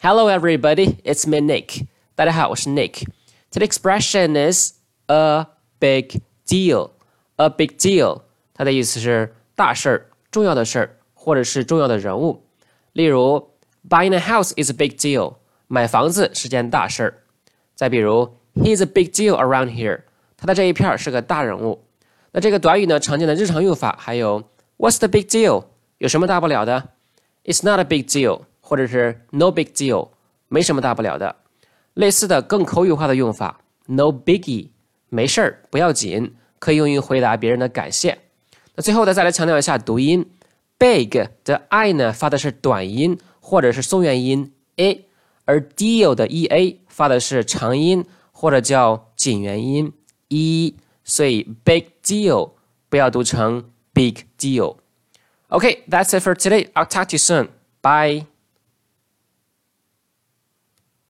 Hello, everybody. It's me, Nick. 大家好，我是 Nick. Today's expression is a big deal. A big deal. 它的意思是大事儿、重要的事儿，或者是重要的人物。例如，Buying a house is a big deal. 买房子是件大事儿。再比如，He's a big deal around here. 他在这一片是个大人物。那这个短语呢，常见的日常用法还有 What's the big deal？有什么大不了的？It's not a big deal， 或者是 No big deal，没什么大不了的。类似的更口语化的用法，No biggie，没事儿，不要紧，可以用于回答别人的感谢。那最后呢，再来强调一下读音，big 的 i 呢发的是短音或者是松元音 a，而 deal 的 e a 发的是长音或者叫紧元音 e。所以 big deal 不要读成 big deal。OK，that's it for today. I'll talk to you soon. Bye.